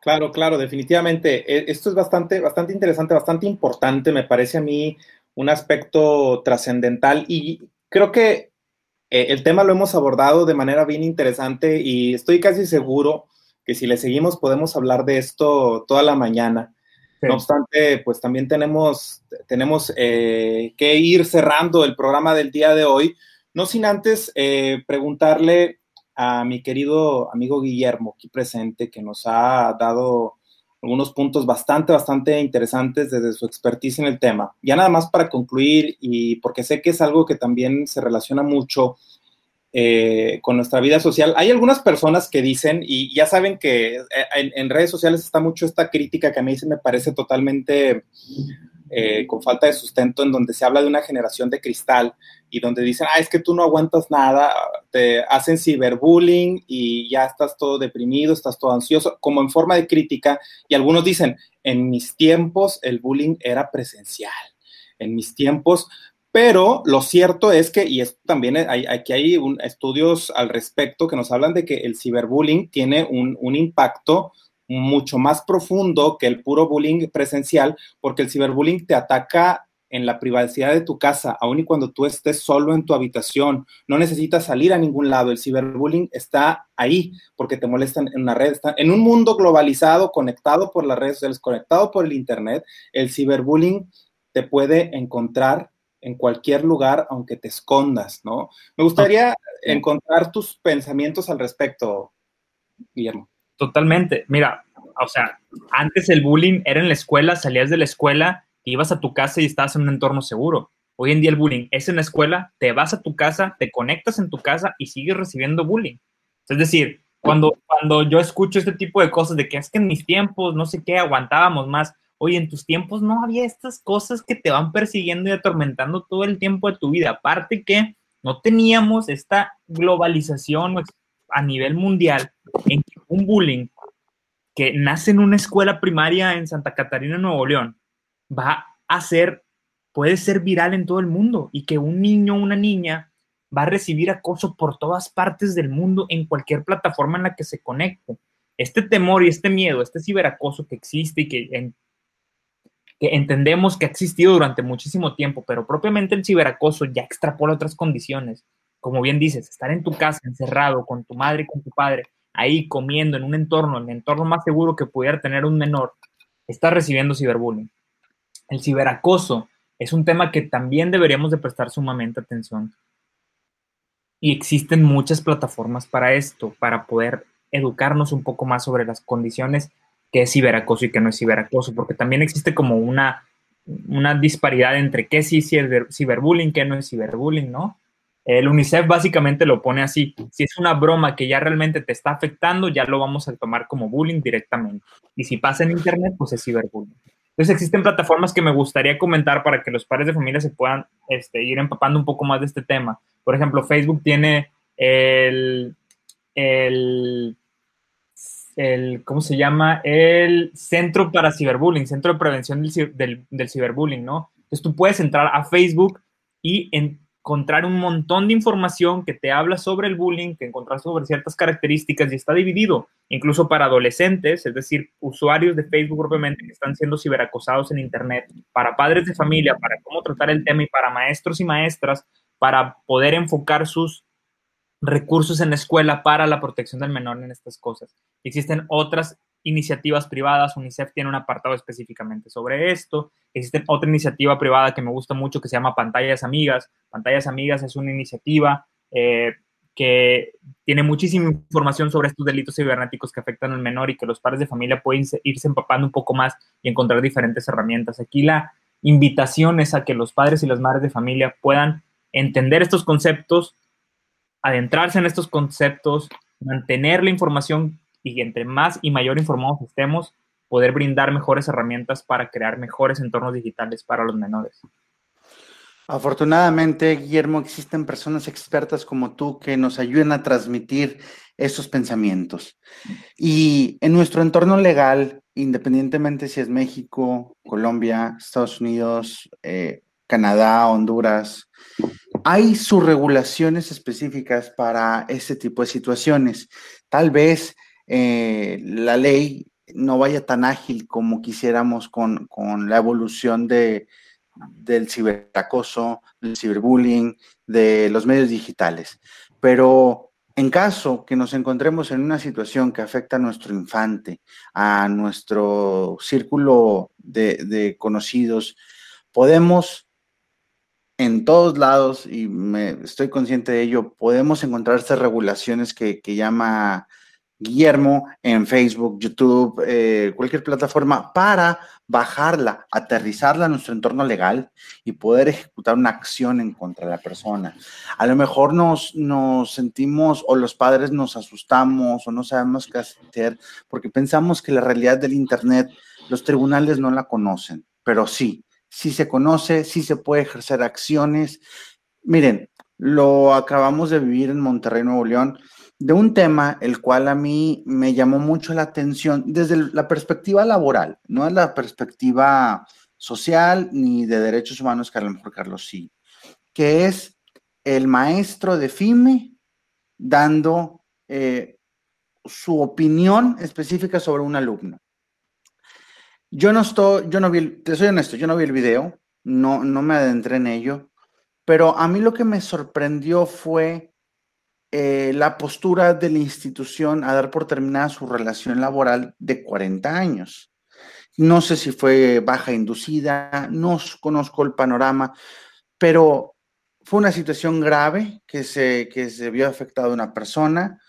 [SPEAKER 3] Claro, claro, definitivamente. E, esto es bastante, bastante interesante, bastante importante, me parece a mí un aspecto trascendental y creo que eh, el tema lo hemos abordado de manera bien interesante y estoy casi seguro que si le seguimos podemos hablar de esto toda la mañana. No obstante, pues también tenemos, tenemos eh, que ir cerrando el programa del día de hoy, no sin antes eh, preguntarle a mi querido amigo Guillermo, aquí presente, que nos ha dado algunos puntos bastante, bastante interesantes desde su expertise en el tema. Ya nada más para concluir, y porque sé que es algo que también se relaciona mucho eh, con nuestra vida social. Hay algunas personas que dicen, y ya saben que eh, en, redes sociales está mucho esta crítica que a mí se me parece totalmente eh, con falta de sustento, en donde se habla de una generación de cristal y donde dicen, ah, es que tú no aguantas nada, te hacen ciberbullying y ya estás todo deprimido, estás todo ansioso, como en forma de crítica. Y algunos dicen, en mis tiempos el bullying era presencial. En mis tiempos pero lo cierto es que, y esto también hay, aquí hay estudios al respecto que nos hablan de que el ciberbullying tiene un, un, impacto mucho más profundo que el puro bullying presencial, porque el ciberbullying te ataca en la privacidad de tu casa, aun y cuando tú estés solo en tu habitación, no necesitas salir a ningún lado, el ciberbullying está ahí porque te molestan en una red, está en un mundo globalizado, conectado por las redes sociales, conectado por el internet, el ciberbullying te puede encontrar en cualquier lugar, aunque te escondas, ¿no? Me gustaría encontrar tus pensamientos al respecto, Guillermo.
[SPEAKER 4] Totalmente. Mira, o sea, antes el bullying era en la escuela, salías de la escuela, ibas a tu casa y estabas en un entorno seguro. Hoy en día el bullying es en la escuela, te vas a tu casa, te conectas en tu casa y sigues recibiendo bullying. Es decir, cuando, cuando yo escucho este tipo de cosas de que es que en mis tiempos, no sé qué, aguantábamos más, Oye, en tus tiempos no había estas cosas que te van persiguiendo y atormentando todo el tiempo de tu vida. Aparte que no teníamos esta globalización a nivel mundial en que un bullying que nace en una escuela primaria en Santa Catarina, Nuevo León, va a ser, puede ser viral en todo el mundo y que un niño o una niña va a recibir acoso por todas partes del mundo en cualquier plataforma en la que se conecte. Este temor y este miedo, este ciberacoso que existe y que en que entendemos que ha existido durante muchísimo tiempo, pero propiamente el ciberacoso ya extrapola otras condiciones. Como bien dices, estar en tu casa encerrado con tu madre con tu padre, ahí comiendo en un entorno, el entorno más seguro que pudiera tener un menor, está recibiendo ciberbullying. El ciberacoso es un tema que también deberíamos de prestar sumamente atención. Y existen muchas plataformas para esto, para poder educarnos un poco más sobre las condiciones qué es ciberacoso y qué no es ciberacoso, porque también existe como una, una disparidad entre qué sí es ciberbullying, qué no es ciberbullying, ¿no? El UNICEF básicamente lo pone así, si es una broma que ya realmente te está afectando, ya lo vamos a tomar como bullying directamente. Y si pasa en Internet, pues es ciberbullying. Entonces existen plataformas que me gustaría comentar para que los padres de familia se puedan este, ir empapando un poco más de este tema. Por ejemplo, Facebook tiene el, el el, ¿cómo se llama? El Centro para Ciberbullying, Centro de Prevención del, del, Ciberbullying, ¿no? Entonces tú puedes entrar a Facebook y encontrar un montón de información que te habla sobre el bullying, que encontrar sobre ciertas características y está dividido, incluso para adolescentes, es decir, usuarios de Facebook propiamente que están siendo ciberacosados en Internet, para padres de familia, para cómo tratar el tema y para maestros y maestras, para poder enfocar sus recursos en la escuela para la protección del menor en estas cosas. Existen otras iniciativas privadas, UNICEF tiene un apartado específicamente sobre esto. Existe otra iniciativa privada que me gusta mucho que se llama Pantallas Amigas. Pantallas Amigas es una iniciativa eh, que tiene muchísima información sobre estos delitos cibernéticos que afectan al menor y que los padres de familia pueden irse empapando un poco más y encontrar diferentes herramientas. Aquí la invitación es a que los padres y las madres de familia puedan entender estos conceptos, adentrarse en estos conceptos, mantener la información y entre más y mayor informados estemos, poder brindar mejores herramientas para crear mejores entornos digitales para los menores.
[SPEAKER 1] Afortunadamente, Guillermo, existen personas expertas como tú que nos ayuden a transmitir esos pensamientos. Y en nuestro entorno legal, independientemente si es México, Colombia, Estados Unidos, eh, Canadá, Honduras, hay sus regulaciones específicas para este tipo de situaciones. Tal vez eh, la ley no vaya tan ágil como quisiéramos con, la evolución de, del ciberacoso, del ciberbullying, de los medios digitales. Pero en caso que nos encontremos en una situación que afecta a nuestro infante, a nuestro círculo de, conocidos, podemos en todos lados, y me, estoy consciente de ello, podemos encontrar estas regulaciones que, llama Guillermo en Facebook, YouTube, eh, cualquier plataforma, para bajarla, aterrizarla a nuestro entorno legal y poder ejecutar una acción en contra de la persona. A lo mejor nos, nos sentimos o los padres nos asustamos o no sabemos qué hacer porque pensamos que la realidad del Internet los tribunales no la conocen, pero sí, si se conoce, si se puede ejercer acciones Miren, lo acabamos de vivir en Monterrey, Nuevo León, de un tema el cual a mí me llamó mucho la atención desde la perspectiva laboral, no es la perspectiva social ni de derechos humanos, que a lo mejor Carlos sí, que es el maestro de FIME dando eh, su opinión específica sobre un alumno. Yo no estoy, yo no vi, te soy honesto, yo no vi el video, no, no me adentré en ello, pero a mí lo que me sorprendió fue eh, la postura de la institución a dar por terminada su relación laboral de 40 años. No sé si fue baja inducida, no conozco el panorama, pero fue una situación grave que se, que se vio afectada una persona.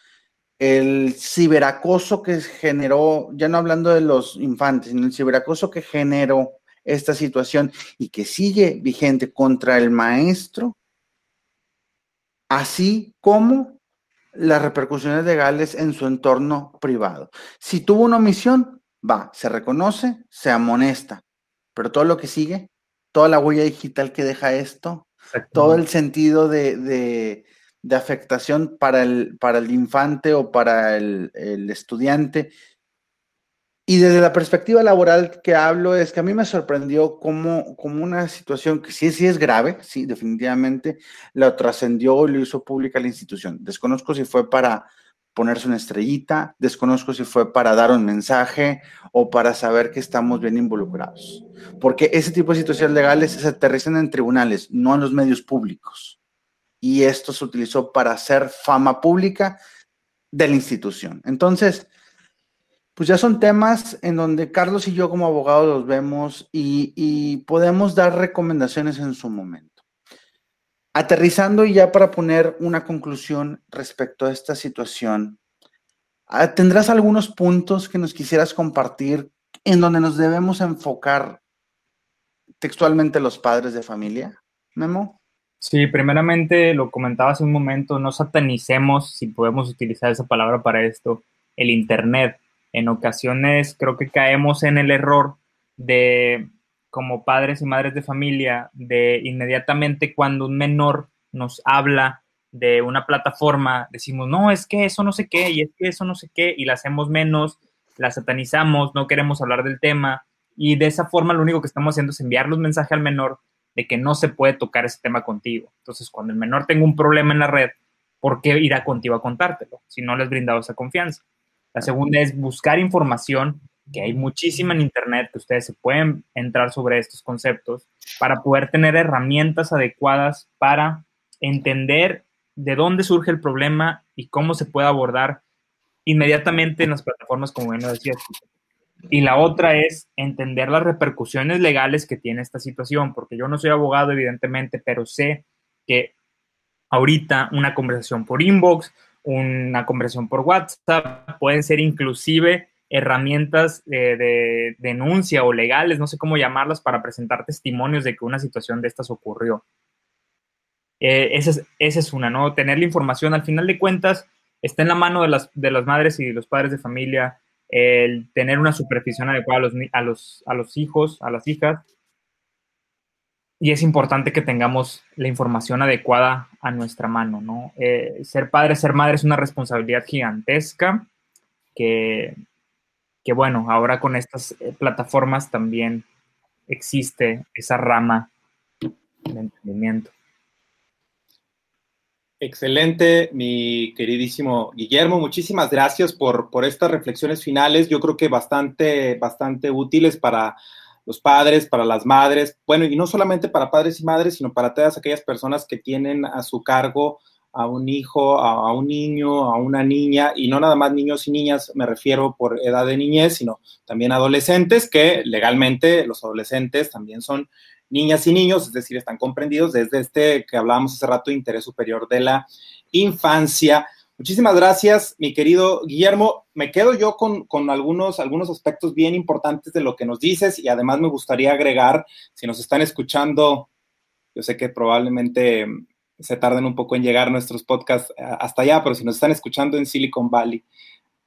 [SPEAKER 1] El ciberacoso que generó, ya no hablando de los infantes, sino el ciberacoso que generó esta situación y que sigue vigente contra el maestro, así como las repercusiones legales en su entorno privado. Si tuvo una omisión, va, se reconoce, se amonesta, pero todo lo que sigue, toda la huella digital que deja esto, todo el sentido de, afectación para el, para el infante o para el, el estudiante, y desde la perspectiva laboral que hablo es que a mí me sorprendió como, como una situación que sí, sí es grave, sí, definitivamente, la trascendió y lo hizo pública la institución. Desconozco si fue para ponerse una estrellita, desconozco si fue para dar un mensaje o para saber que estamos bien involucrados. Porque ese tipo de situaciones legales se aterrizan en tribunales, no en los medios públicos. Y esto se utilizó para hacer fama pública de la institución. Entonces, pues ya son temas en donde Carlos y yo como abogados los vemos y, podemos dar recomendaciones en su momento. Aterrizando y ya para poner una conclusión respecto a esta situación, ah, ¿tendrás algunos puntos que nos quisieras compartir en donde nos debemos enfocar textualmente los padres de familia? Memo.
[SPEAKER 4] Sí, primeramente lo comentaba hace un momento, no satanicemos, si podemos utilizar esa palabra para esto, el Internet en ocasiones creo que caemos en el error de, como padres y madres de familia, de inmediatamente cuando un menor nos habla de una plataforma, decimos, no, es que eso no sé qué, y es que eso no sé qué, y la hacemos menos, la satanizamos, no queremos hablar del tema, y de esa forma lo único que estamos haciendo es enviarle un mensaje al menor de que no se puede tocar ese tema contigo. Entonces, cuando el menor tenga un problema en la red, ¿por qué irá contigo a contártelo si no le has brindado esa confianza? La segunda es buscar información, que hay muchísima en Internet, que ustedes se pueden entrar sobre estos conceptos para poder tener herramientas adecuadas para entender de dónde surge el problema y cómo se puede abordar inmediatamente en las plataformas, como bien lo decía. Y la otra es entender las repercusiones legales que tiene esta situación, porque yo no soy abogado, evidentemente, pero sé que ahorita una conversación por inbox, una conversión por WhatsApp, pueden ser inclusive herramientas de, denuncia o legales, no sé cómo llamarlas, para presentar testimonios de que una situación de estas ocurrió. Eh, esa, es, una, ¿no? Tener la información, al final de cuentas, está en la mano de las, de las madres y los padres de familia el tener una supervisión adecuada a los, a los, a los hijos, a las hijas, y es importante que tengamos la información adecuada a nuestra mano, ¿no? Eh, ser padre, ser madre es una responsabilidad gigantesca que, que, bueno, ahora con estas eh, plataformas también existe esa rama de entendimiento.
[SPEAKER 3] Excelente, mi queridísimo Guillermo. Muchísimas gracias por, por estas reflexiones finales. Yo creo que bastante, bastante útiles para los padres, para las madres, bueno, y no solamente para padres y madres, sino para todas aquellas personas que tienen a su cargo a un hijo, a, un niño, a una niña, y no nada más niños y niñas, me refiero por edad de niñez, sino también adolescentes, que legalmente los adolescentes también son niñas y niños, es decir, están comprendidos desde este que hablábamos hace rato, interés superior de la infancia. Muchísimas gracias, mi querido Guillermo. Me quedo yo con, algunos, algunos aspectos bien importantes de lo que nos dices y además me gustaría agregar, si nos están escuchando, yo sé que probablemente se tarden un poco en llegar nuestros podcasts hasta allá, pero si nos están escuchando en Silicon Valley,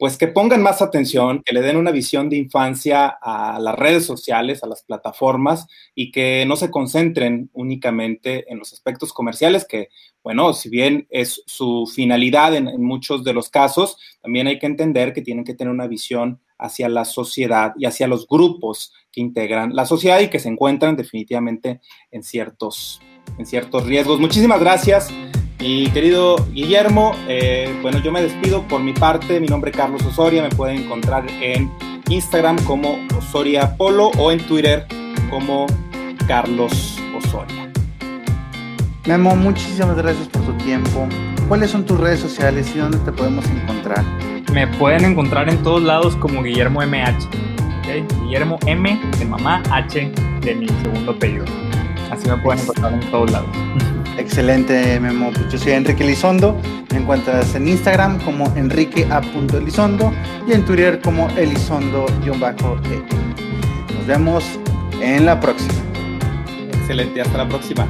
[SPEAKER 3] pues que pongan más atención, que le den una visión de infancia a las redes sociales, a las plataformas y que no se concentren únicamente en los aspectos comerciales, que, bueno, si bien es su finalidad en, muchos de los casos, también hay que entender que tienen que tener una visión hacia la sociedad y hacia los grupos que integran la sociedad y que se encuentran definitivamente en ciertos, en ciertos riesgos. Muchísimas gracias. Y querido Guillermo, eh, bueno, yo me despido por mi parte. Mi nombre es Carlos Osoria. Me pueden encontrar en Instagram como Osoria Polo o en Twitter como Carlos Osoria.
[SPEAKER 1] Memo, muchísimas gracias por tu tiempo. ¿Cuáles son tus redes sociales y dónde te podemos encontrar?
[SPEAKER 4] Me pueden encontrar en todos lados como Guillermo MH. ¿okay? Guillermo M de mamá, H de mi segundo apellido. Así me pueden encontrar en todos lados.
[SPEAKER 1] Excelente, Memo. Yo soy Enrique Elizondo. Me encuentras en Instagram como enrique.elizondo y en Twitter como elizondo-e. Nos vemos en la próxima.
[SPEAKER 3] Excelente, hasta la próxima.